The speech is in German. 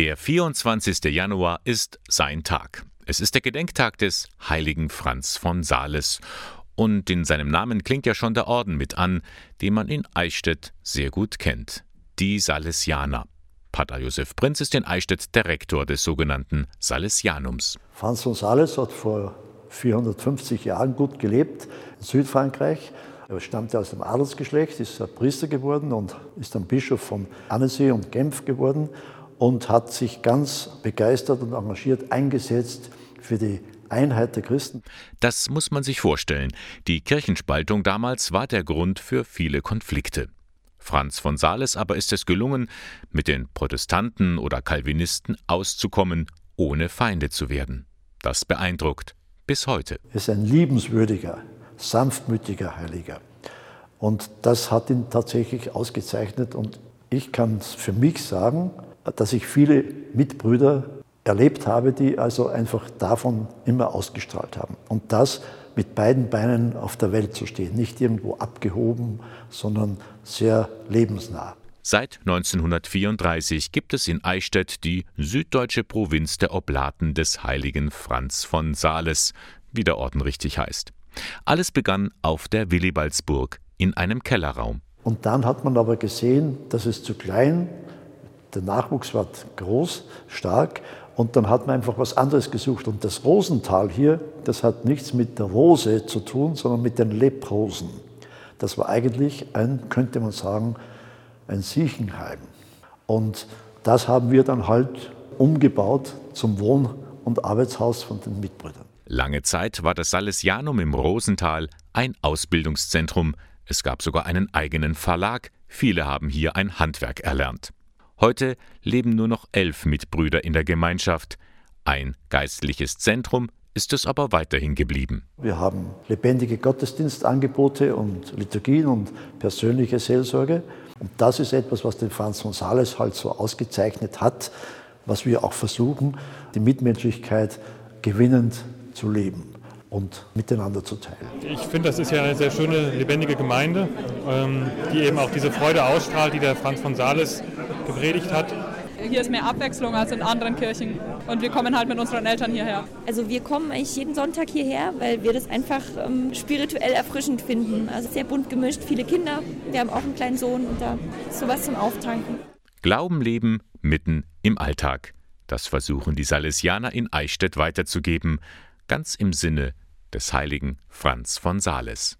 Der 24. Januar ist sein Tag. Es ist der Gedenktag des heiligen Franz von Sales. Und in seinem Namen klingt ja schon der Orden mit an, den man in Eichstätt sehr gut kennt. Die Salesianer. Pater Josef Prinz ist in Eichstätt der Rektor des sogenannten Salesianums. Franz von Sales hat vor 450 Jahren gut gelebt in Südfrankreich. Er stammte aus dem Adelsgeschlecht, ist Priester geworden und ist dann Bischof von Annecy und Genf geworden und hat sich ganz begeistert und engagiert eingesetzt für die Einheit der Christen. Das muss man sich vorstellen. Die Kirchenspaltung damals war der Grund für viele Konflikte. Franz von Sales aber ist es gelungen, mit den Protestanten oder Calvinisten auszukommen, ohne Feinde zu werden. Das beeindruckt bis heute. Er ist ein liebenswürdiger, sanftmütiger Heiliger. Und das hat ihn tatsächlich ausgezeichnet. Und ich kann für mich sagen, dass ich viele Mitbrüder erlebt habe, die also einfach davon immer ausgestrahlt haben. Und das mit beiden Beinen auf der Welt zu stehen, nicht irgendwo abgehoben, sondern sehr lebensnah. Seit 1934 gibt es in Eichstätt die süddeutsche Provinz der Oblaten des heiligen Franz von Sales, wie der Orden richtig heißt. Alles begann auf der Willibaldsburg in einem Kellerraum. Und dann hat man aber gesehen, dass es zu klein, der Nachwuchs war groß, stark und dann hat man einfach was anderes gesucht. Und das Rosental hier, das hat nichts mit der Rose zu tun, sondern mit den Leprosen. Das war eigentlich ein, könnte man sagen, ein Siechenheim. Und das haben wir dann halt umgebaut zum Wohn- und Arbeitshaus von den Mitbrüdern. Lange Zeit war das Salesianum im Rosental ein Ausbildungszentrum. Es gab sogar einen eigenen Verlag. Viele haben hier ein Handwerk erlernt. Heute leben nur noch elf Mitbrüder in der Gemeinschaft. Ein geistliches Zentrum ist es aber weiterhin geblieben. Wir haben lebendige Gottesdienstangebote und Liturgien und persönliche Seelsorge. Und das ist etwas, was den Franz von Sales halt so ausgezeichnet hat, was wir auch versuchen, die Mitmenschlichkeit gewinnend zu leben und miteinander zu teilen. Ich finde, das ist ja eine sehr schöne, lebendige Gemeinde, ähm, die eben auch diese Freude ausstrahlt, die der Franz von Sales gepredigt hat. Hier ist mehr Abwechslung als in anderen Kirchen und wir kommen halt mit unseren Eltern hierher. Also wir kommen eigentlich jeden Sonntag hierher, weil wir das einfach ähm, spirituell erfrischend finden. Also sehr bunt gemischt, viele Kinder, wir haben auch einen kleinen Sohn und da ist sowas zum Auftanken. Glauben leben mitten im Alltag. Das versuchen die Salesianer in Eichstätt weiterzugeben, ganz im Sinne des heiligen Franz von Sales.